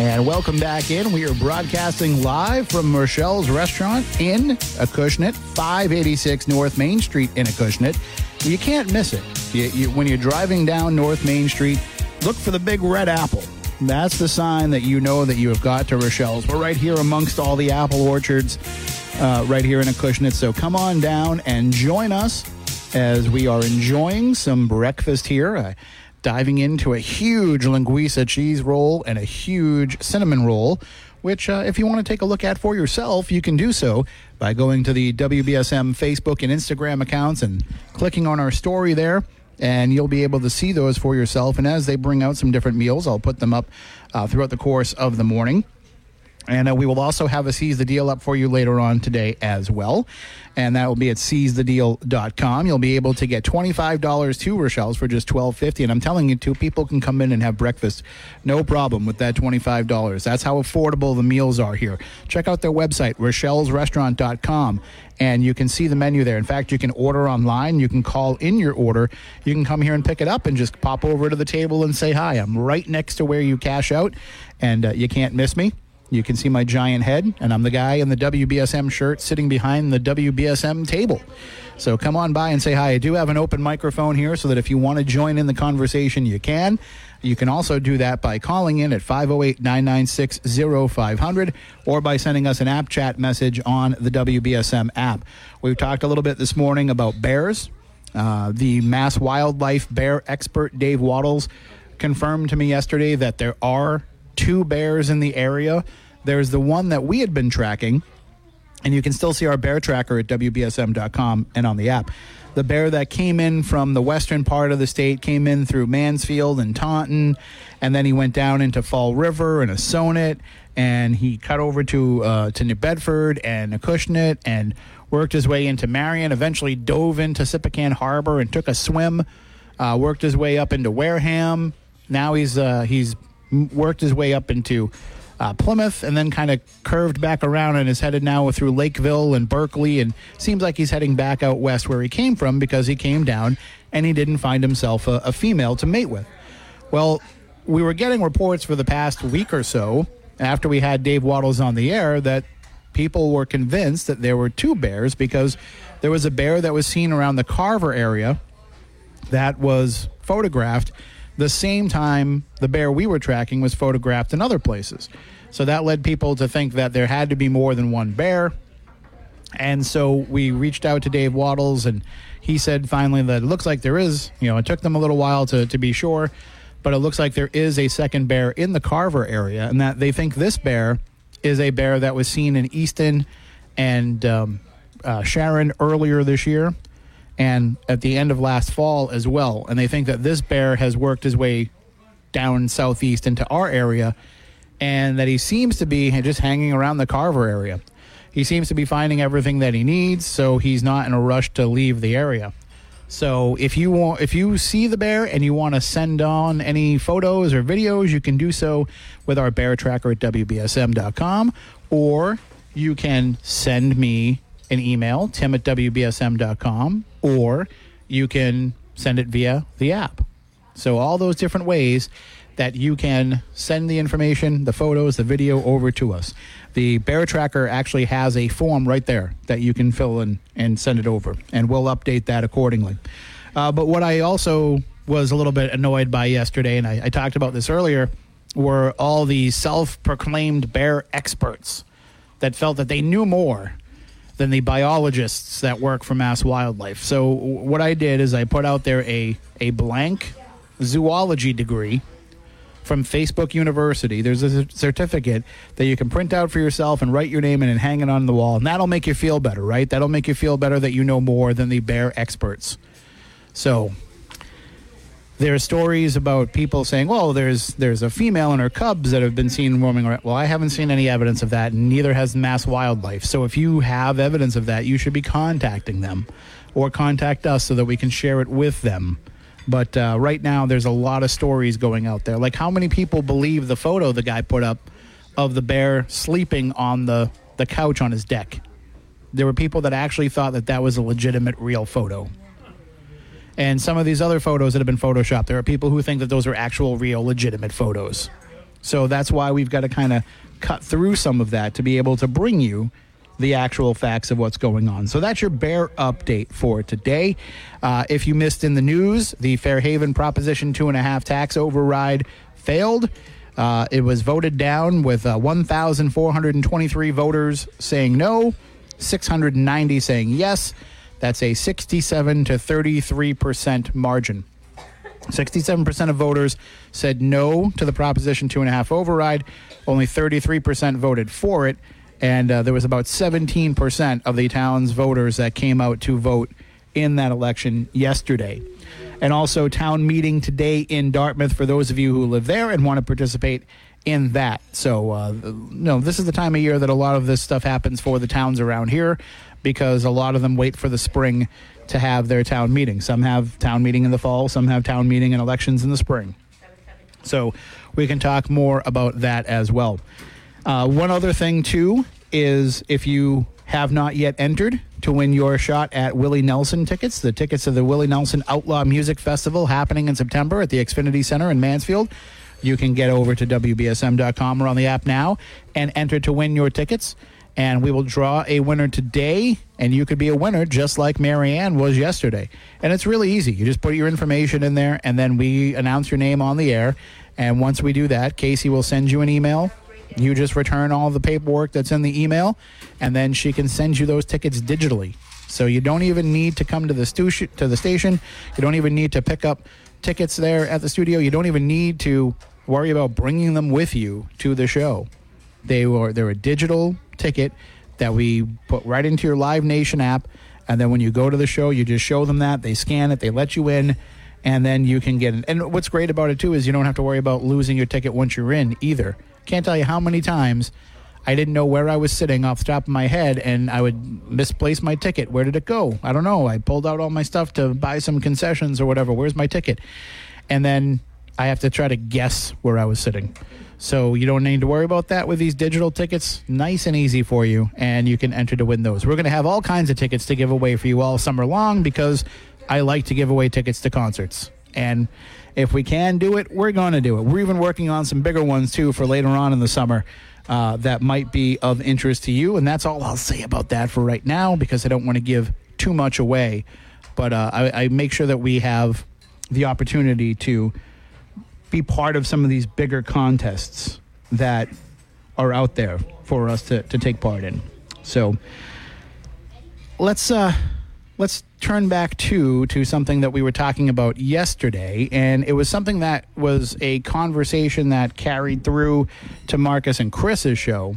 And welcome back in. We are broadcasting live from Rochelle's Restaurant in Acushnet, 586 North Main Street in Acushnet. You can't miss it. You, you, when you're driving down North Main Street, look for the big red apple. That's the sign that you know that you have got to Rochelle's. We're right here amongst all the apple orchards, uh, right here in Acushnet. So come on down and join us as we are enjoying some breakfast here. Diving into a huge linguiça cheese roll and a huge cinnamon roll, which, uh, if you want to take a look at for yourself, you can do so by going to the WBSM Facebook and Instagram accounts and clicking on our story there. And you'll be able to see those for yourself. And as they bring out some different meals, I'll put them up uh, throughout the course of the morning. And uh, we will also have a Seize the Deal up for you later on today as well. And that will be at seizethedeal.com. You'll be able to get $25 to Rochelle's for just $12.50. And I'm telling you, two people can come in and have breakfast. No problem with that $25. That's how affordable the meals are here. Check out their website, rochellesrestaurant.com. And you can see the menu there. In fact, you can order online. You can call in your order. You can come here and pick it up and just pop over to the table and say hi. I'm right next to where you cash out, and uh, you can't miss me. You can see my giant head, and I'm the guy in the WBSM shirt sitting behind the WBSM table. So come on by and say hi. I do have an open microphone here so that if you want to join in the conversation, you can. You can also do that by calling in at 508 996 0500 or by sending us an app chat message on the WBSM app. We've talked a little bit this morning about bears. Uh, the Mass Wildlife bear expert, Dave Wattles confirmed to me yesterday that there are two bears in the area. There's the one that we had been tracking, and you can still see our bear tracker at WBSM.com and on the app. The bear that came in from the western part of the state came in through Mansfield and Taunton, and then he went down into Fall River and Assonet, and he cut over to uh, to New Bedford and Acushnet and worked his way into Marion. Eventually, dove into Sippican Harbor and took a swim. Uh, worked his way up into Wareham. Now he's uh, he's worked his way up into uh, Plymouth and then kind of curved back around and is headed now through Lakeville and Berkley and seems like he's heading back out west where he came from because he came down and he didn't find himself a, a female to mate with. Well, we were getting reports for the past week or so after we had Dave Wattles on the air that people were convinced that there were two bears because there was a bear that was seen around the Carver area that was photographed the same time the bear we were tracking was photographed in other places. So that led people to think that there had to be more than one bear. And so we reached out to Dave Wattles, and he said finally that it looks like there is. You know, it took them a little while to, to be sure, but it looks like there is a second bear in the Carver area, and that they think this bear is a bear that was seen in Easton and um, uh, Sharon earlier this year and at the end of last fall as well. And they think that this bear has worked his way down southeast into our area and that he seems to be just hanging around the Carver area. He seems to be finding everything that he needs, so he's not in a rush to leave the area. So if you want, if you see the bear and you want to send on any photos or videos, you can do so with our bear tracker at wbsm.com, or you can send me an email, tim at wbsm.com, or you can send it via the app. So, all those different ways that you can send the information, the photos, the video over to us. The Bear Tracker actually has a form right there that you can fill in and send it over, and we'll update that accordingly. Uh, but what I also was a little bit annoyed by yesterday, and I, I talked about this earlier, were all the self proclaimed bear experts that felt that they knew more than the biologists that work for Mass Wildlife. So what I did is I put out there a a blank zoology degree from Facebook University. There's a certificate that you can print out for yourself and write your name in and hang it on the wall, and that'll make you feel better, right? That'll make you feel better that you know more than the bear experts. So there are stories about people saying, "Well, there's there's a female and her cubs that have been seen roaming around." Well, I haven't seen any evidence of that, and neither has Mass Wildlife. So, if you have evidence of that, you should be contacting them, or contact us so that we can share it with them. But uh, right now, there's a lot of stories going out there. Like, how many people believe the photo the guy put up of the bear sleeping on the the couch on his deck? There were people that actually thought that that was a legitimate, real photo and some of these other photos that have been photoshopped. There are people who think that those are actual, real, legitimate photos. So that's why we've got to kind of cut through some of that to be able to bring you the actual facts of what's going on. So that's your bear update for today. Uh, if you missed in the news, the Fairhaven Proposition two and a half tax override failed. Uh, it was voted down with uh, 1,423 voters saying no, 690 saying yes. That's a 67 to 33% margin. 67% of voters said no to the Proposition 2.5 override. Only 33% voted for it. And uh, there was about 17% of the town's voters that came out to vote in that election yesterday. And also, town meeting today in Dartmouth for those of you who live there and want to participate in that. So, uh, no, this is the time of year that a lot of this stuff happens for the towns around here because a lot of them wait for the spring to have their town meeting. Some have town meeting in the fall, some have town meeting and elections in the spring. So we can talk more about that as well. Uh, one other thing, too, is if you have not yet entered to win your shot at Willie Nelson tickets, the tickets to the Willie Nelson Outlaw Music Festival happening in September at the Xfinity Center in Mansfield. You can get over to WBSM.com or on the app now and enter to win your tickets and we will draw a winner today and you could be a winner just like marianne was yesterday. And it's really easy. You just put your information in there and then we announce your name on the air. And once we do that casey will send you an email. You just return all the paperwork that's in the email and then she can send you those tickets digitally. So you don't even need to come to the stu- to the station. You don't even need to pick up tickets there at the studio. You don't even need to worry about bringing them with you to the show. They were they're a digital ticket that we put right into your Live Nation app. And then when you go to the show, you just show them that. They scan it, they let you in, and then you can get it. And what's great about it, too, is you don't have to worry about losing your ticket once you're in either. Can't tell you how many times I didn't know where I was sitting off the top of my head, and I would misplace my ticket. Where did it go? I don't know. I pulled out all my stuff to buy some concessions or whatever. Where's my ticket? And then I have to try to guess where I was sitting. So you don't need to worry about that with these digital tickets. Nice and easy for you, and you can enter to win those. We're going to have all kinds of tickets to give away for you all summer long because I like to give away tickets to concerts. And if we can do it, we're going to do it. We're even working on some bigger ones too for later on in the summer. Uh, that might be of interest to you, and that's all I'll say about that for right now because I don't want to give too much away. But uh, I, I make sure that we have the opportunity to be part of some of these bigger contests that are out there for us to, to take part in. So let's uh, let's turn back to to something that we were talking about yesterday, and it was something that was a conversation that carried through to Marcus and Chris's show.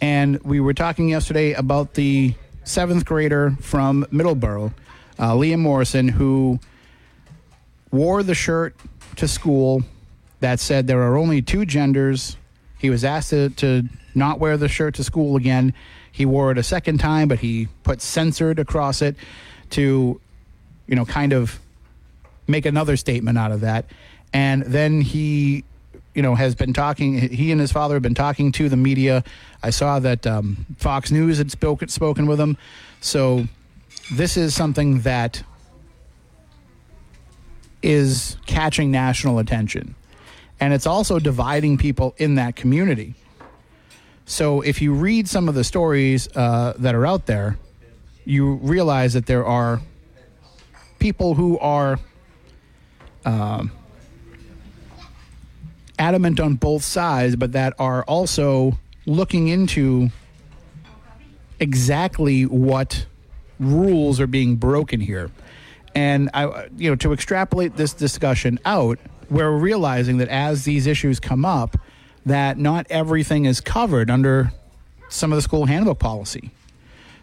And we were talking yesterday about the seventh grader from Middleborough, uh, Liam Morrison, who wore the shirt to school that said there are only two genders. He was asked to, to not wear the shirt to school again. He wore it a second time, but he put censored across it to, you know, kind of make another statement out of that. And then he, you know, has been talking. He and his father have been talking to the media. I saw that um, Fox News had spoken spoken with him. So this is something that is catching national attention. And it's also dividing people in that community. So if you read some of the stories uh, that are out there, you realize that there are people who are um, adamant on both sides, but that are also looking into exactly what rules are being broken here. And I, you know, to extrapolate this discussion out, we're realizing that as these issues come up, that not everything is covered under some of the school handbook policy.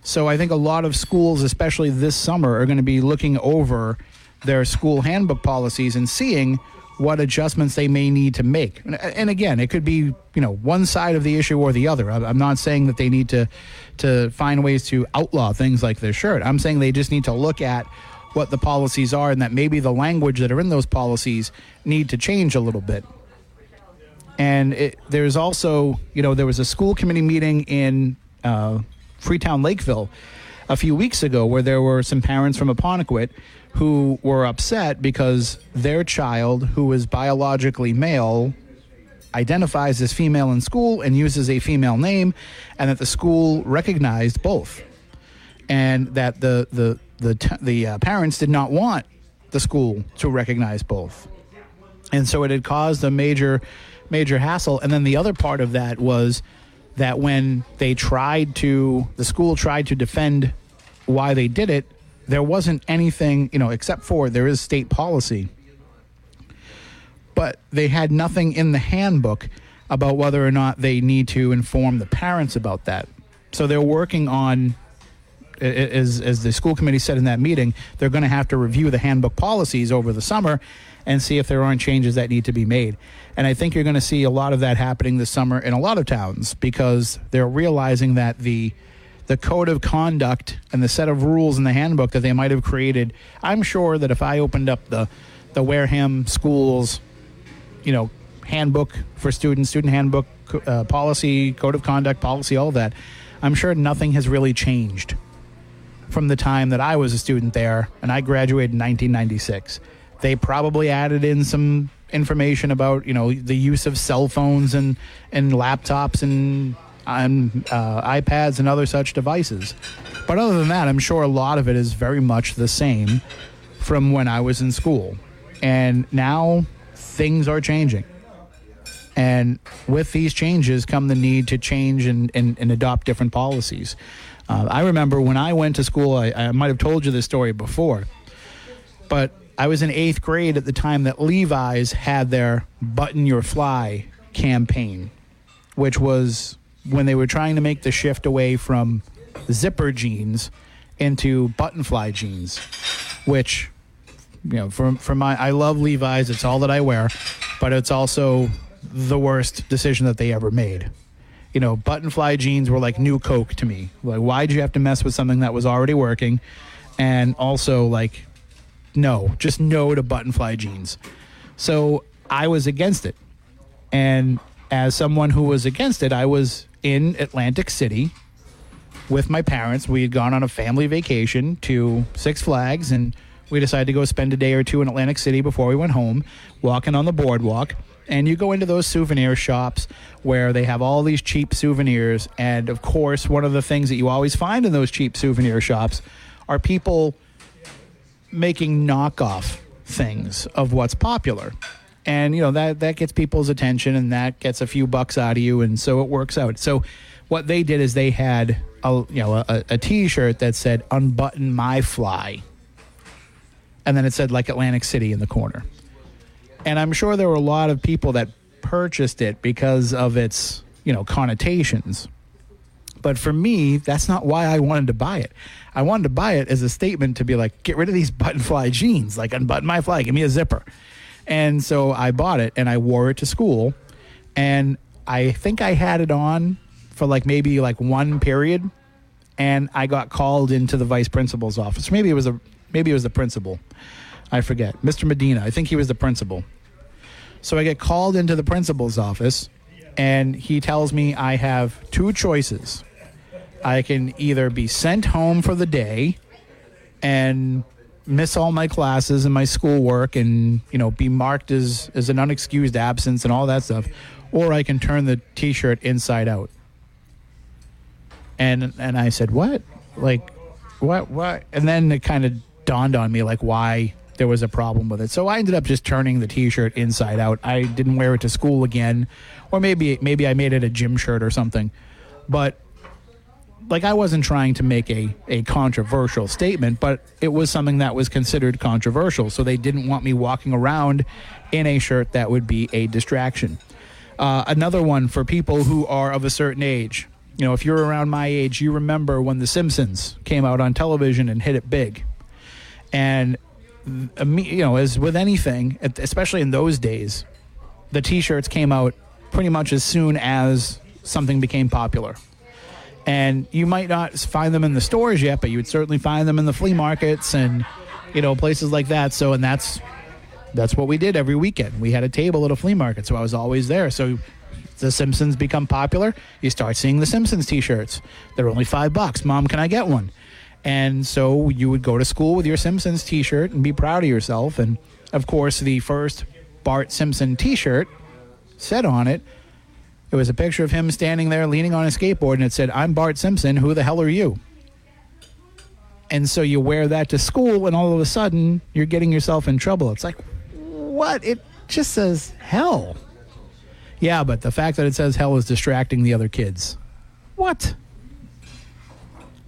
So I think a lot of schools, especially this summer, are going to be looking over their school handbook policies and seeing what adjustments they may need to make. And, again, it could be you know one side of the issue or the other. I'm not saying that they need to to find ways to outlaw things like this shirt. I'm saying they just need to look at what the policies are and that maybe the language that are in those policies need to change a little bit. And it, there's also, you know, there was a school committee meeting in uh, Freetown Lakeville a few weeks ago where there were some parents from Apponequet who were upset because their child, who is biologically male, identifies as female in school and uses a female name, and that the school recognized both, and that the the the t- the uh, parents did not want the school to recognize both, and so it had caused a major major hassle. And then the other part of that was that when they tried to the school tried to defend why they did it, there wasn't anything, you know, except for there is state policy. But they had nothing in the handbook about whether or not they need to inform the parents about that. So they're working on as, as the school committee said in that meeting, they're going to have to review the handbook policies over the summer and see if there aren't changes that need to be made. And I think you're going to see a lot of that happening this summer in a lot of towns because they're realizing that the the code of conduct and the set of rules in the handbook that they might have created. I'm sure that if I opened up the the Wareham schools, you know, handbook for students, student handbook uh, policy, code of conduct policy, all that, I'm sure nothing has really changed from the time that I was a student there, and I graduated in 1996. They probably added in some information about you know the use of cell phones and and laptops and on uh, iPads and other such devices. But other than that, I'm sure a lot of it is very much the same from when I was in school. And now things are changing. And with these changes come the need to change and, and, and adopt different policies. Uh, I remember when I went to school, I, I might have told you this story before, but I was in eighth grade at the time that Levi's had their Button Your Fly campaign, which was when they were trying to make the shift away from zipper jeans into button fly jeans, which you know, from from my I love Levi's. It's all that I wear, but it's also the worst decision that they ever made. You know, button fly jeans were like new Coke to me. Like, why'd you have to mess with something that was already working? And also, like, no, just no to button fly jeans. So I was against it. And as someone who was against it, I was in Atlantic City with my parents. We had gone on a family vacation to Six Flags, and we decided to go spend a day or two in Atlantic City before we went home, walking on the boardwalk. And you go into those souvenir shops where they have all these cheap souvenirs. And of course, one of the things that you always find in those cheap souvenir shops are people making knockoff things of what's popular. And you know that that gets people's attention and that gets a few bucks out of you and so it works out. So what they did is they had a you know a, a t-shirt that said unbutton my fly. And then it said like atlantic city in the corner and i'm sure there were a lot of people that purchased it because of its you know connotations but for me that's not why i wanted to buy it i wanted to buy it as a statement to be like get rid of these button fly jeans like unbutton my fly give me a zipper and so I bought it and I wore it to school. And I think I had it on for like maybe like one period. And I got called into the vice principal's office. Maybe it was a maybe it was the principal. I forget. Mr. Medina. I think he was the principal. So I get called into the principal's office and he tells me I have two choices. I can either be sent home for the day and miss all my classes and my schoolwork and you know be marked as as an unexcused absence and all that stuff or I can turn the t-shirt inside out and and I said what like what what and then it kind of dawned on me like why there was a problem with it so I ended up just turning the t-shirt inside out I didn't wear it to school again or maybe maybe I made it a gym shirt or something but like I wasn't trying to make a, a controversial statement, but it was something that was considered controversial. So they didn't want me walking around in a shirt that would be a distraction. Uh, another one for people who are of a certain age. You know, if you're around my age, you remember when The Simpsons came out on television and hit it big. And you know, as with anything, especially in those days, the T-shirts came out pretty much as soon as something became popular. And you might not find them in the stores yet, but you would certainly find them in the flea markets and you know places like that. So, and that's that's what we did every weekend. We had a table at a flea market, so I was always there. So the Simpsons become popular, you start seeing the Simpsons t-shirts. They're only 5 bucks. Mom, can I get one? And so you would go to school with your Simpsons t-shirt and be proud of yourself and of course the first Bart Simpson t-shirt said on it it was a picture of him standing there leaning on a skateboard and it said, "I'm Bart Simpson, who the hell are you?" And so you wear that to school and all of a sudden you're getting yourself in trouble. It's like what? It just says hell. Yeah, but the fact that it says hell is distracting the other kids. What?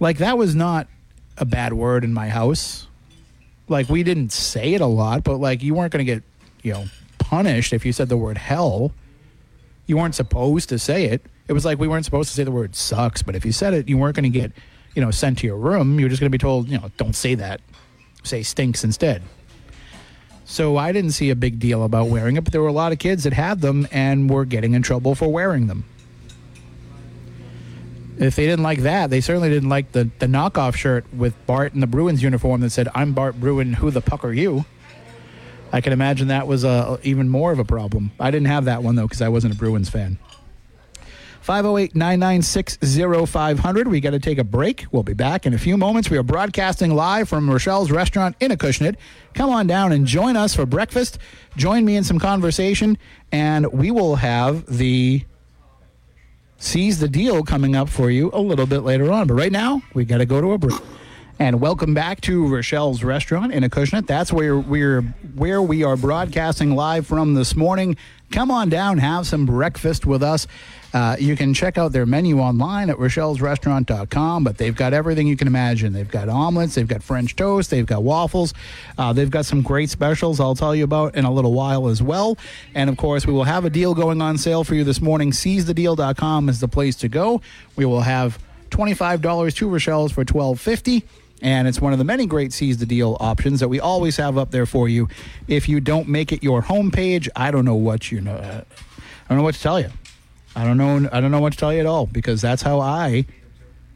Like, that was not a bad word in my house. Like, we didn't say it a lot, but like, you weren't going to get, you know, punished if you said the word hell. You weren't supposed to say it. It was like we weren't supposed to say the word sucks, but if you said it, you weren't going to get, you know, sent to your room. You were just going to be told, you know, don't say that. Say stinks instead. So I didn't see a big deal about wearing it, but there were a lot of kids that had them and were getting in trouble for wearing them. If they didn't like that, they certainly didn't like the, the knockoff shirt with Bart in the Bruins uniform that said, I'm Bart Bruin, who the puck are you? I can imagine that was uh, even more of a problem. I didn't have that one, though, because I wasn't a Bruins fan. 508 996 0500. We got to take a break. We'll be back in a few moments. We are broadcasting live from Rochelle's restaurant in Acushnet. Come on down and join us for breakfast. Join me in some conversation, and we will have the Seize the Deal coming up for you a little bit later on. But right now, we got to go to a break. And welcome back to Rochelle's Restaurant in Acushnet. That's where we're where we are broadcasting live from this morning. Come on down, have some breakfast with us. Uh, you can check out their menu online at rochellesrestaurant.com, but they've got everything you can imagine. They've got omelets, they've got French toast, they've got waffles, uh, they've got some great specials I'll tell you about in a little while as well. And of course, we will have a deal going on sale for you this morning. SeizeTheDeal.com is the place to go. We will have $25 to Rochelle's for $12.50 and it's one of the many great seize the deal options that we always have up there for you. If you don't make it your homepage, I don't know what you know. I don't know what to tell you. I don't know. I don't know what to tell you at all because that's how I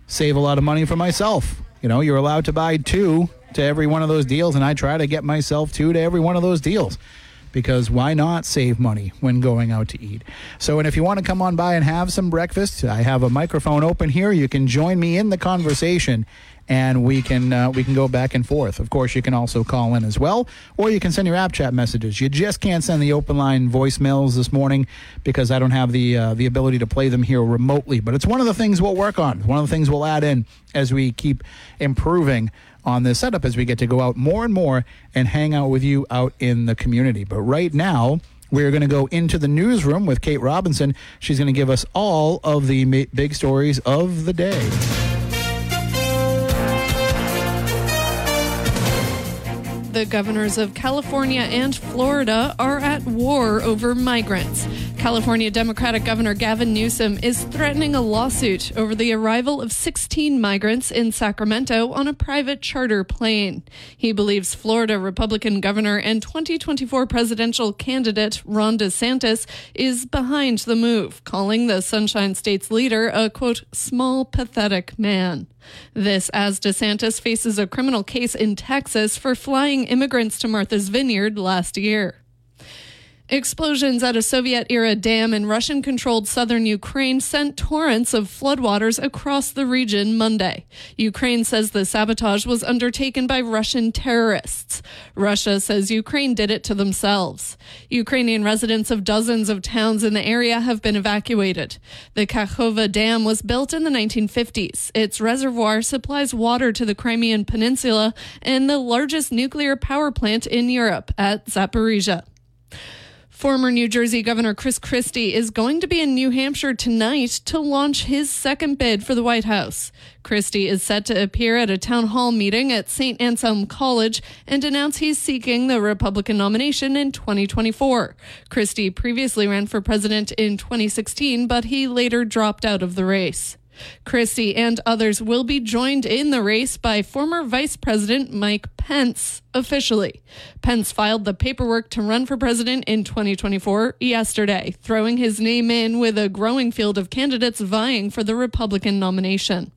save a lot of money for myself. You know, you're allowed to buy two to every one of those deals, and I try to get myself two to every one of those deals because why not save money when going out to eat? So, and if you want to come on by and have some breakfast, I have a microphone open here. You can join me in the conversation and we can uh, we can go back and forth. Of course, you can also call in as well, or you can send your app chat messages. You just can't send the open line voicemails this morning because I don't have the uh, the ability to play them here remotely. But it's one of the things we'll work on. One of the things we'll add in as we keep improving on this setup as we get to go out more and more and hang out with you out in the community. But right now. We're going to go into the newsroom with Kate Robinson. She's going to give us all of the big stories of the day. The governors of California and Florida are at war over migrants. California Democratic Governor Gavin Newsom is threatening a lawsuit over the arrival of 16 migrants in Sacramento on a private charter plane. He believes Florida Republican Governor and 2024 presidential candidate Ron DeSantis is behind the move, calling the Sunshine State's leader a quote, small, pathetic man. This as DeSantis faces a criminal case in Texas for flying immigrants to Martha's Vineyard last year. Explosions at a Soviet era dam in Russian controlled southern Ukraine sent torrents of floodwaters across the region Monday. Ukraine says the sabotage was undertaken by Russian terrorists. Russia says Ukraine did it to themselves. Ukrainian residents of dozens of towns in the area have been evacuated. The Kakhovka Dam was built in the 1950s. Its reservoir supplies water to the Crimean Peninsula and the largest nuclear power plant in Europe at Zaporizhia. Former New Jersey Governor Chris Christie is going to be in New Hampshire tonight to launch his second bid for the White House. Christie is set to appear at a town hall meeting at St. Anselm College and announce he's seeking the Republican nomination in 2024. Christie previously ran for president in 2016, but he later dropped out of the race. Christie and others will be joined in the race by former Vice President Mike Pence officially. Pence filed the paperwork to run for president in 2024 yesterday, throwing his name in with a growing field of candidates vying for the Republican nomination.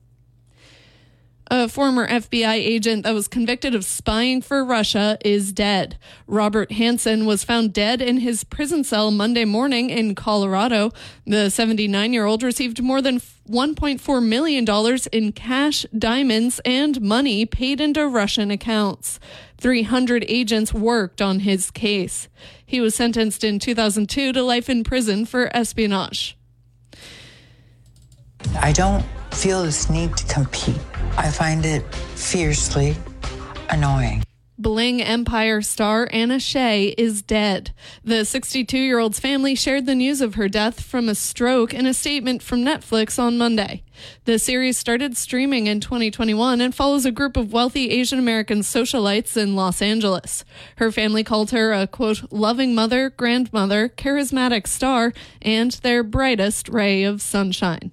A former FBI agent that was convicted of spying for Russia is dead. Robert Hanssen was found dead in his prison cell Monday morning in Colorado. The 79 year old received more than $1.4 million in cash, diamonds, and money paid into Russian accounts. 300 agents worked on his case. He was sentenced in 2002 to life in prison for espionage. I don't feel this need to compete. I find it fiercely annoying. Bling Empire star Anna Shay is dead. The 62 year old's family shared the news of her death from a stroke in a statement from Netflix on Monday. The series started streaming in 2021 and follows a group of wealthy Asian American socialites in Los Angeles. Her family called her a quote, loving mother, grandmother, charismatic star, and their brightest ray of sunshine.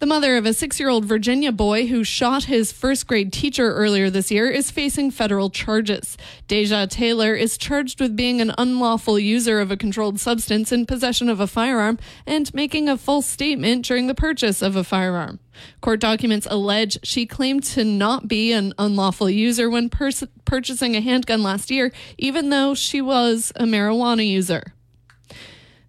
The mother of a six year old Virginia boy who shot his first grade teacher earlier this year is facing federal charges. Deja Taylor is charged with being an unlawful user of a controlled substance in possession of a firearm and making a false statement during the purchase of a firearm. Court documents allege she claimed to not be an unlawful user when pers- purchasing a handgun last year, even though she was a marijuana user.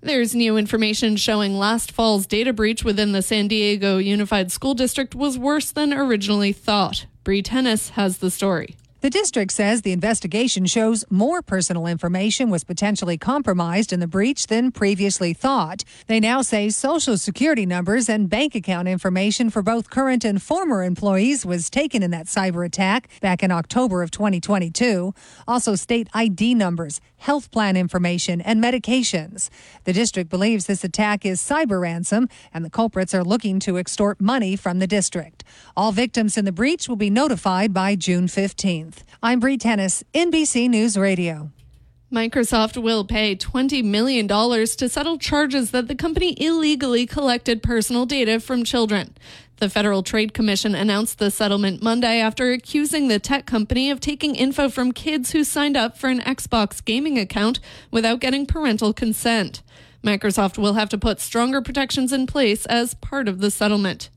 There's new information showing last fall's data breach within the San Diego Unified School District was worse than originally thought. Bree Tennis has the story. The district says the investigation shows more personal information was potentially compromised in the breach than previously thought. They now say social security numbers and bank account information for both current and former employees was taken in that cyber attack back in October of 2022. Also, state ID numbers, health plan information, and medications. The district believes this attack is cyber ransom, and the culprits are looking to extort money from the district. All victims in the breach will be notified by June 15th. I'm Bree Tennis, NBC News Radio. Microsoft will pay $20 million to settle charges that the company illegally collected personal data from children. The Federal Trade Commission announced the settlement Monday after accusing the tech company of taking info from kids who signed up for an Xbox gaming account without getting parental consent. Microsoft will have to put stronger protections in place as part of the settlement.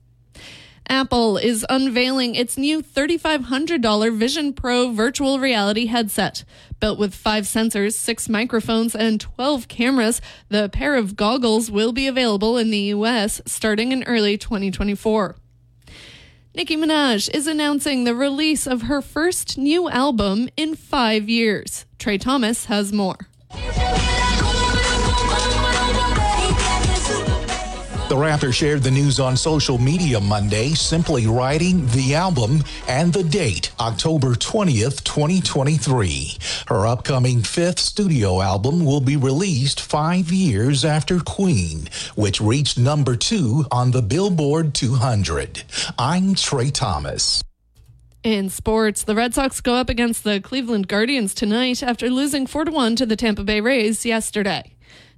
Apple is unveiling its new $3,500 Vision Pro virtual reality headset. Built with five sensors, six microphones, and 12 cameras, the pair of goggles will be available in the U.S. starting in early 2024. Nicki Minaj is announcing the release of her first new album in five years. Trey Thomas has more. The rapper shared the news on social media Monday, simply writing the album and the date, October 20th, 2023. Her upcoming fifth studio album will be released five years after Queen, which reached number two on the Billboard 200. I'm Trey Thomas. In sports, the Red Sox go up against the Cleveland Guardians tonight after losing 4 1 to the Tampa Bay Rays yesterday.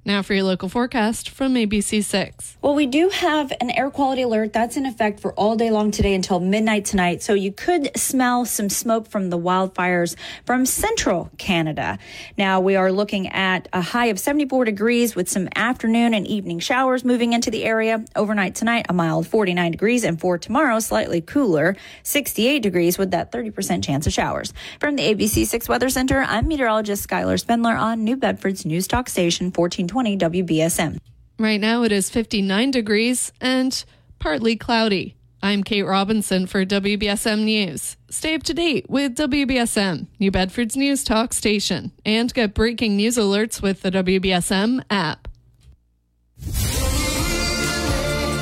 Now for your local forecast from ABC6. Well, we do have an air quality alert that's in effect for all day long today until midnight tonight. So you could smell some smoke from the wildfires from central Canada. Now we are looking at a high of 74 degrees with some afternoon and evening showers moving into the area. Overnight tonight, a mild 49 degrees, and for tomorrow, slightly cooler, 68 degrees with that 30% chance of showers. From the ABC6 Weather Center, I'm meteorologist Skylar Spindler on New Bedford's News Talk Station 1420. 20 WBSM. Right now it is 59 degrees and partly cloudy. I'm Kate Robinson for WBSM News. Stay up to date with WBSM, New Bedford's news talk station, and get breaking news alerts with the WBSM app.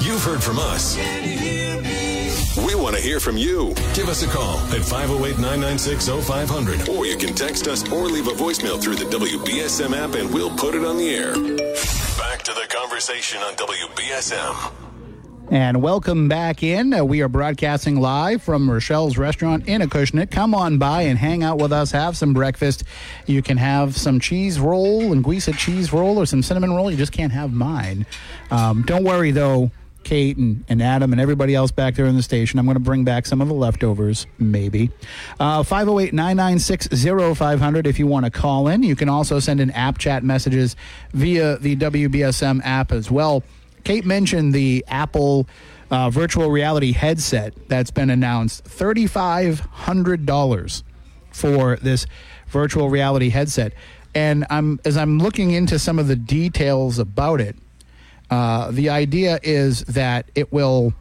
You've heard from us. We want to hear from you. Give us a call at 508 996 0500, or you can text us or leave a voicemail through the WBSM app and we'll put it on the air. Back to the conversation on WBSM. And welcome back in. Uh, we are broadcasting live from Rochelle's restaurant in Acushnet. Come on by and hang out with us. Have some breakfast. You can have some cheese roll, linguiça cheese roll, or some cinnamon roll. You just can't have mine. Um, don't worry, though Kate and, and Adam and everybody else back there in the station. I'm going to bring back some of the leftovers, maybe. Uh, 508 996 0500 if you want to call in. You can also send in app chat messages via the WBSM app as well. Kate mentioned the Apple uh, virtual reality headset that's been announced $3,500 for this virtual reality headset. And I'm as I'm looking into some of the details about it, uh, the idea is that it will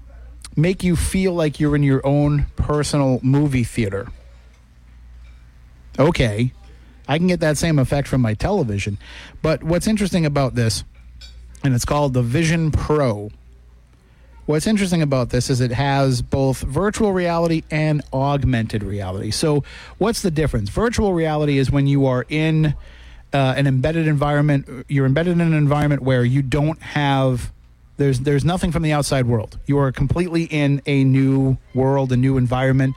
make you feel like you're in your own personal movie theater. Okay, I can get that same effect from my television. But what's interesting about this, and it's called the Vision Pro. What's interesting about this is it has both virtual reality and augmented reality. So, what's the difference? Virtual reality is when you are in uh, an embedded environment. You're embedded in an environment where you don't have there's there's nothing from the outside world. You are completely in a new world, a new environment,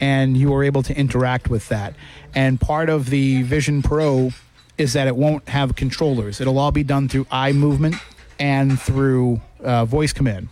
and you are able to interact with that. And part of the Vision Pro is that it won't have controllers. It'll all be done through eye movement and through uh, voice command.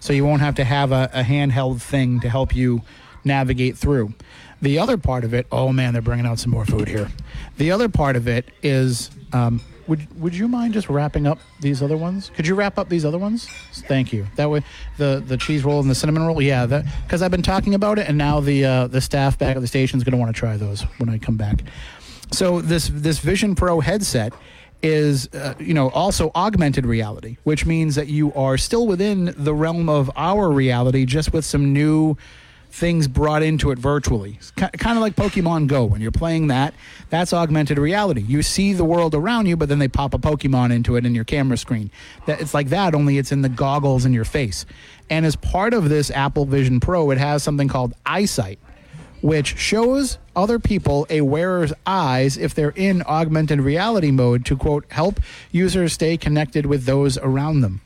So you won't have to have a, a handheld thing to help you navigate through. The other part of it, oh man, they're bringing out some more food here. The other part of it is, um, would would you mind just wrapping up these other ones? Could you wrap up these other ones? Thank you. That way, the the cheese roll and the cinnamon roll, yeah, because I've been talking about it, and now the uh, the staff back at the station is going to want to try those when I come back. So this this Vision Pro headset is uh, you know also augmented reality which means that you are still within the realm of our reality just with some new things brought into it virtually. kind of like Pokemon Go. When you're playing that, that's augmented reality. You see the world around you, but then they pop a Pokemon into it in your camera screen. That it's like that, only it's in the goggles in your face. And as part of this Apple Vision Pro, it has something called EyeSight, which shows other people a wearer's eyes if they're in augmented reality mode to quote help users stay connected with those around them.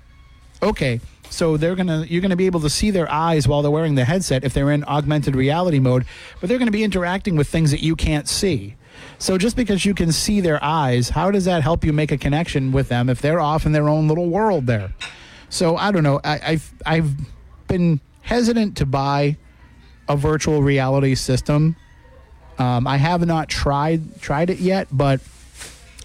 Okay so they're gonna you're gonna be able to see their eyes while they're wearing the headset if they're in augmented reality mode, but they're gonna be interacting with things that you can't see. So just because you can see their eyes, how does that help you make a connection with them if they're off in their own little world there? So I don't know. I, I've I've been hesitant to buy a virtual reality system. Um, I have not tried tried it yet, but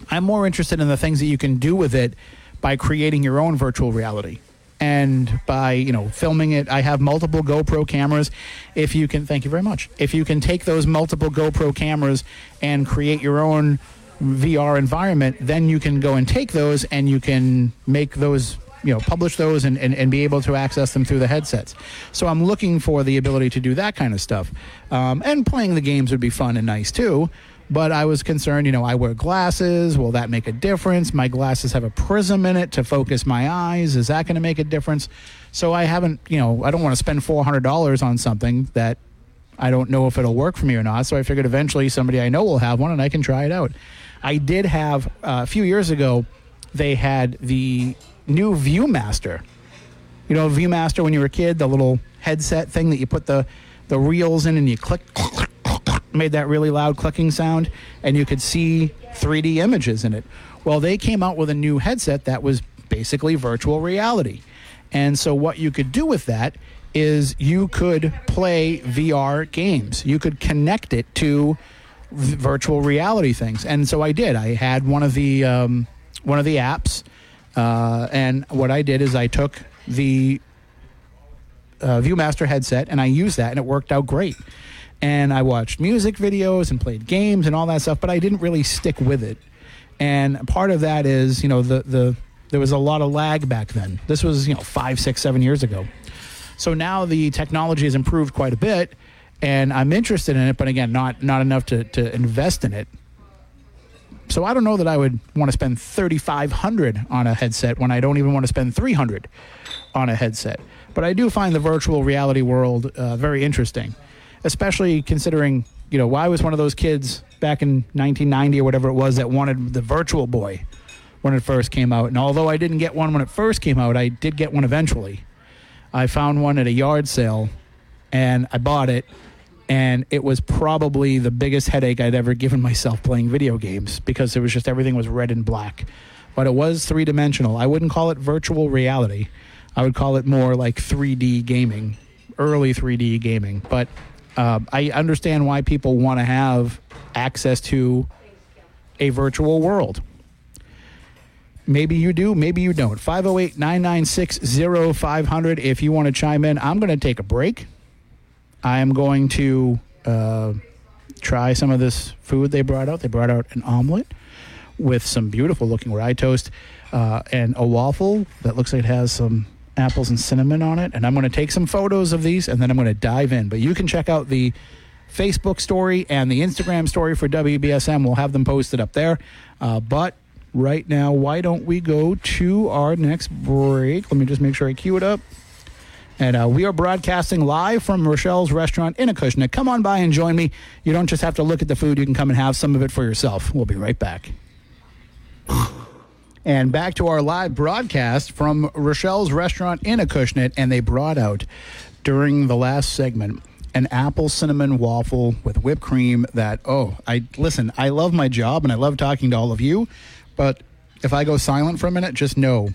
I'm more interested in the things that you can do with it by creating your own virtual reality and by you know filming it i have multiple gopro cameras. If you can thank you very much. If you can take those multiple gopro cameras and create your own vr environment then you can go and take those and you can make those you know publish those and, and, and be able to access them through the headsets. So i'm looking for the ability to do that kind of stuff. Um, and playing the games would be fun and nice too but I was concerned, you know, I wear glasses. Will that make a difference? My glasses have a prism in it to focus my eyes. Is that going to make a difference? So I haven't, you know, I don't want to spend $400 on something that I don't know if it'll work for me or not. So I figured eventually somebody I know will have one and I can try it out. I did have, uh, a few years ago, they had the new Viewmaster. You know, Viewmaster when you were a kid, the little headset thing that you put the, the reels in and you click, click made that really loud clicking sound, and you could see 3D images in it. Well, they came out with a new headset that was basically virtual reality. And so, what you could do with that is you could play VR games. You could connect it to virtual reality things. And so I did. I had one of the um, one of the apps, uh, and what I did is I took the uh, ViewMaster headset and I used that, and it worked out great and I watched music videos and played games and all that stuff, but I didn't really stick with it. And part of that is, you know, the the there was a lot of lag back then. This was, you know, five, six, seven years ago. So now the technology has improved quite a bit, and I'm interested in it, but again, not not enough to to invest in it. So I don't know that I would want to spend 3500 on a headset when I don't even want to spend 300 on a headset. But I do find the virtual reality world uh, very interesting especially considering you know why was one of those kids back in 1990 or whatever it was that wanted the Virtual Boy when it first came out. And although I didn't get one when it first came out, I did get one eventually. I found one at a yard sale and I bought it and it was probably the biggest headache I'd ever given myself playing video games because it was just everything was red and black. But it was three dimensional. I wouldn't call it virtual reality. I would call it more like 3D gaming, early 3D gaming. But uh, I understand why people want to have access to a virtual world. Maybe you do, maybe you don't. 508 996 0500 if you want to chime in. I'm going to take a break. I am going to uh, try some of this food they brought out. They brought out an omelet with some beautiful looking rye toast uh, and a waffle that looks like it has some apples and cinnamon on it. And I'm going to take some photos of these and then I'm going to dive in. But you can check out the Facebook story and the Instagram story for WBSM. We'll have them posted up there. Uh, but right now, why don't we go to our next break? Let me just make sure I cue it up. And uh, we are broadcasting live from Rochelle's restaurant in Acushnet. Come on by and join me. You don't just have to look at the food, you can come and have some of it for yourself. We'll be right back. and back to our live broadcast from Rochelle's restaurant in Acushnet. And they brought out during the last segment an apple cinnamon waffle with whipped cream that, oh, I listen, I love my job and I love talking to all of you. But if I go silent for a minute, just know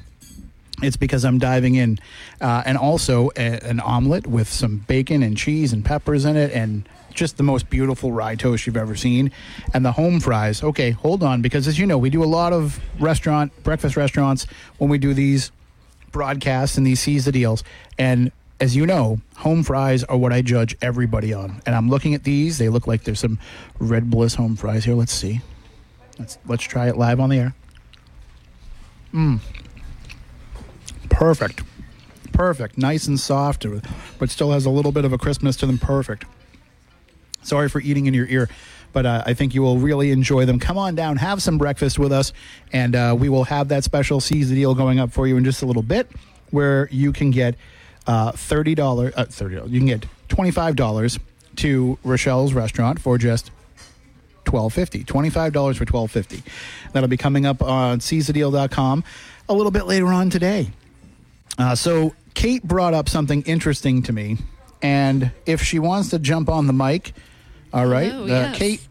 it's because I'm diving in. Uh, and also a, an omelet with some bacon and cheese and peppers in it and just the most beautiful rye toast you've ever seen. And the home fries. Okay, hold on, because as you know, we do a lot of restaurant, breakfast restaurants when we do these broadcasts and these seize the deals. And as you know, home fries are what I judge everybody on. And I'm looking at these. They look like there's some Red Bliss home fries here. Let's see. Let's let's try it live on the air. Mmm. Perfect. Perfect. Nice and soft, but still has a little bit of a crispness to them. Perfect. Sorry for eating in your ear, but uh, I think you will really enjoy them. Come on down, have some breakfast with us, and uh, we will have that special seize the deal going up for you in just a little bit, where you can get uh, thirty dollars. Uh, thirty. You can get twenty five dollars to Rochelle's restaurant for just twelve fifty. Twenty five dollars for twelve fifty. That'll be coming up on seizethedeal.com a little bit later on today. Uh, so Kate brought up something interesting to me, and if she wants to jump on the mic, all right, Hello, uh, yes. Kate.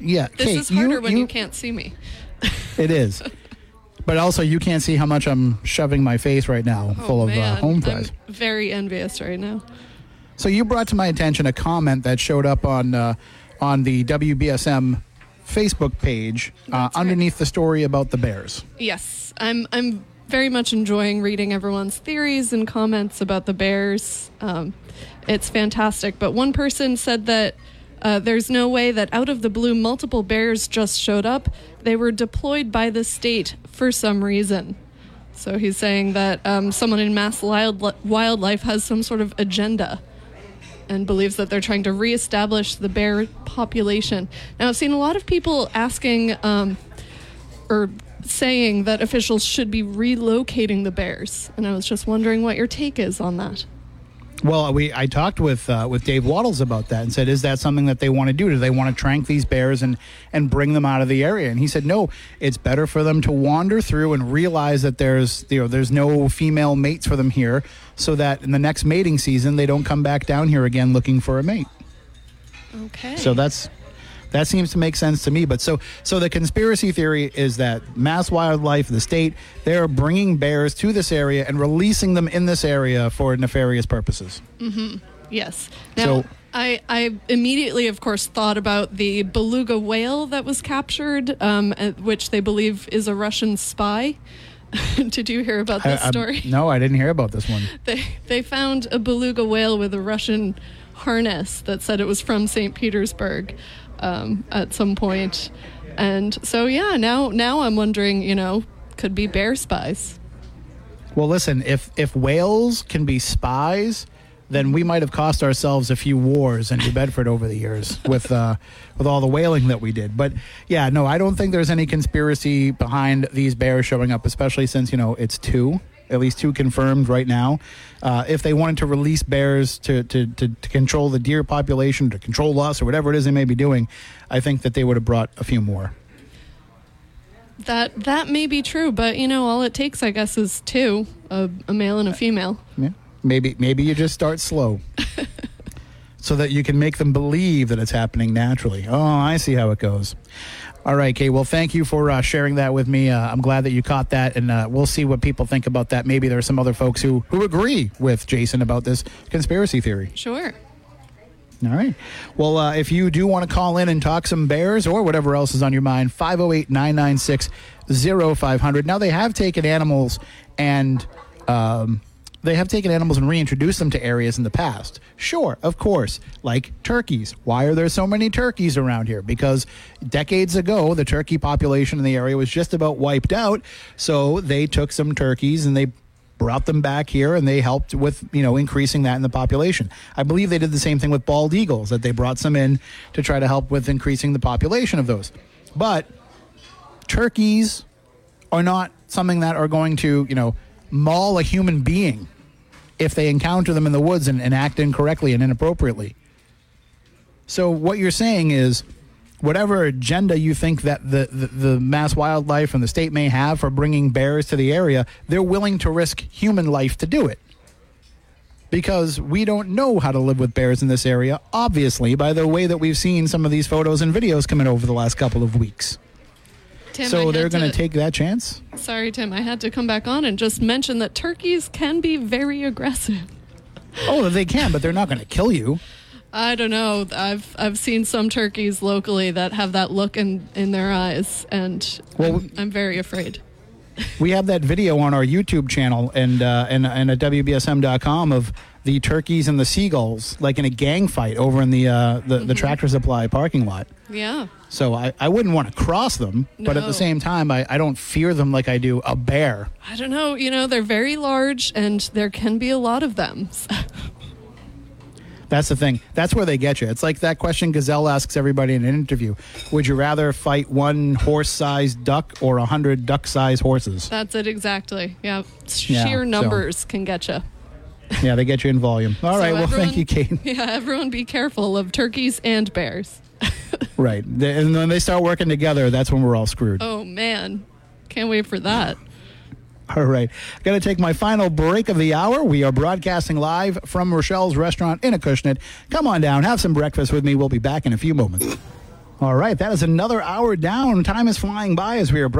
Yeah, This Kate, is harder you, when you, you can't see me. It is, but also you can't see how much I'm shoving my face right now, full oh, of uh, home fries. I'm very envious right now. So you brought to my attention a comment that showed up on uh, on the WBSM Facebook page uh, right. underneath the story about the Bears. Yes, I'm. I'm very much enjoying reading everyone's theories and comments about the Bears. Um, it's fantastic. But one person said that uh, there's no way that out of the blue multiple bears just showed up. They were deployed by the state for some reason. So he's saying that um, someone in MassWildlife has some sort of agenda and believes that they're trying to reestablish the bear population. Now, I've seen a lot of people asking um, or saying that officials should be relocating the bears, and I was just wondering what your take is on that. Well, we I talked with uh, with Dave Wattles about that and said, is that something that they want to do? Do they want to trank these bears and and bring them out of the area? And he said, no, it's better for them to wander through and realize that there's you know there's no female mates for them here, so that in the next mating season they don't come back down here again looking for a mate. Okay. So that's that seems to make sense to me. But so so the conspiracy theory is that MassWildlife, the state, they're bringing bears to this area and releasing them in this area for nefarious purposes. Yes. Now, So- I, I immediately, of course, thought about the beluga whale that was captured, um, uh, which they believe is a Russian spy. Did you hear about this I- I'm- story? no, I didn't hear about this one. They they found a beluga whale with a Russian harness that said it was from St. Petersburg um, at some point, and so yeah, now now I'm wondering, you know, could be bear spies. Well, listen, if if whales can be spies, then we might have cost ourselves a few wars in New Bedford over the years with uh, with all the whaling that we did. But yeah, no, I don't think there's any conspiracy behind these bears showing up, especially since you know it's two, at least two confirmed right now. Uh, if they wanted to release bears to, to, to, to control the deer population, to control us, or whatever it is they may be doing, I think that they would have brought a few more. That that may be true, but you know, all it takes, I guess, is two, a, a male and a female. Yeah. Maybe maybe you just start slow. so that you can make them believe that it's happening naturally. Oh, I see how it goes. All right, Kate. Well, thank you for uh, sharing that with me. Uh, I'm glad that you caught that, and uh, we'll see what people think about that. Maybe there are some other folks who, who agree with Jason about this conspiracy theory. Sure. All right. Well, uh, if you do want to call in and talk some Bears or whatever else is on your mind, 508 996 0500. Now, they have taken animals and. Um, they have taken animals and reintroduced them to areas in the past. Sure, of course, like turkeys. Why are there so many turkeys around here? Because decades ago, the turkey population in the area was just about wiped out. So they took some turkeys and they brought them back here and they helped with you know increasing that in the population i believe they did the same thing with bald eagles that they brought some in to try to help with increasing the population of those but turkeys are not something that are going to you know maul a human being if they encounter them in the woods and, and act incorrectly and inappropriately so what you're saying is whatever agenda you think that the, the, the, MassWildlife and the state may have for bringing bears to the area, they're willing to risk human life to do it. Because we don't know how to live with bears in this area, obviously, by the way that we've seen some of these photos and videos coming over the last couple of weeks. Tim, so had they're going to take that chance? Sorry, Tim. I had to come back on and just mention that turkeys can be very aggressive. Oh, they can, but they're not going to kill you. I don't know. I've I've seen some turkeys locally that have that look in, in their eyes, and Well, I'm, I'm very afraid. We have that video on our YouTube channel and uh, and and at WBSM.com of the turkeys and the seagulls, like in a gang fight over in the uh, the, the Tractor Supply parking lot. Yeah. So I, I wouldn't want to cross them, but at No. the same time, I, I don't fear them like I do a bear. I don't know. You know, they're very large, and there can be a lot of them. That's the thing. That's where they get you. It's like that question Gazelle asks everybody in an interview: Would you rather fight one horse-sized duck or a hundred duck-sized horses? That's it exactly. Yeah. Yeah, Sheer so- numbers can get you. yeah, they get you in volume. All right. Well, thank you, Kate. Yeah, everyone be careful of turkeys and bears. Right. And when they start working together, that's when we're all screwed. Oh man, can't wait for that. All right. Going to take my final break of the hour. We are broadcasting live from Rochelle's restaurant in Acushnet. Come on down, have some breakfast with me. We'll be back in a few moments. All right. That is another hour down. Time is flying by as we are broadcasting.